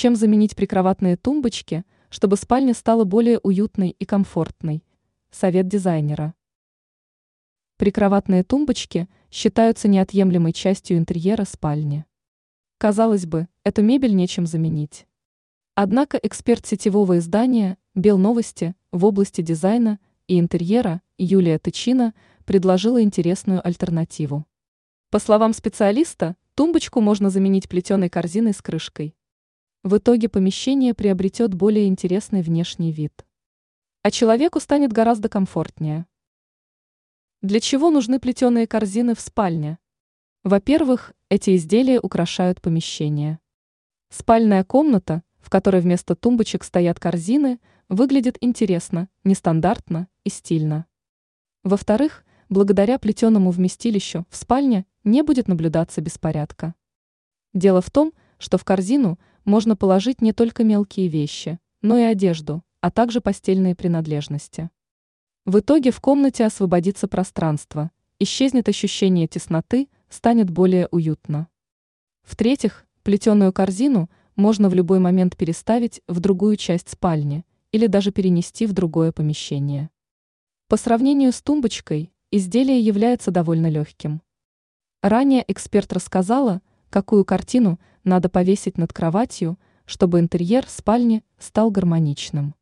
Чем заменить прикроватные тумбочки, чтобы спальня стала более уютной и комфортной? Совет дизайнера. Прикроватные тумбочки считаются неотъемлемой частью интерьера спальни. Казалось бы, эту мебель нечем заменить. Однако эксперт сетевого издания «Белновости» в области дизайна и интерьера Юлия Тычина предложила интересную альтернативу. По словам специалиста, тумбочку можно заменить плетеной корзиной с крышкой. В итоге помещение приобретет более интересный внешний вид. А человеку станет гораздо комфортнее. Для чего нужны плетеные корзины в спальне? Во-первых, эти изделия украшают помещение. Спальная комната, в которой вместо тумбочек стоят корзины, выглядит интересно, нестандартно и стильно. Во-вторых, благодаря плетеному вместилищу в спальне не будет наблюдаться беспорядка. Дело в том, что в корзину можно положить не только мелкие вещи, но и одежду, а также постельные принадлежности. В итоге в комнате освободится пространство, исчезнет ощущение тесноты, станет более уютно. В-третьих, плетеную корзину можно в любой момент переставить в другую часть спальни или даже перенести в другое помещение. По сравнению с тумбочкой, изделие является довольно легким. Ранее эксперт рассказала, какую картину надо повесить над кроватью, чтобы интерьер спальни стал гармоничным.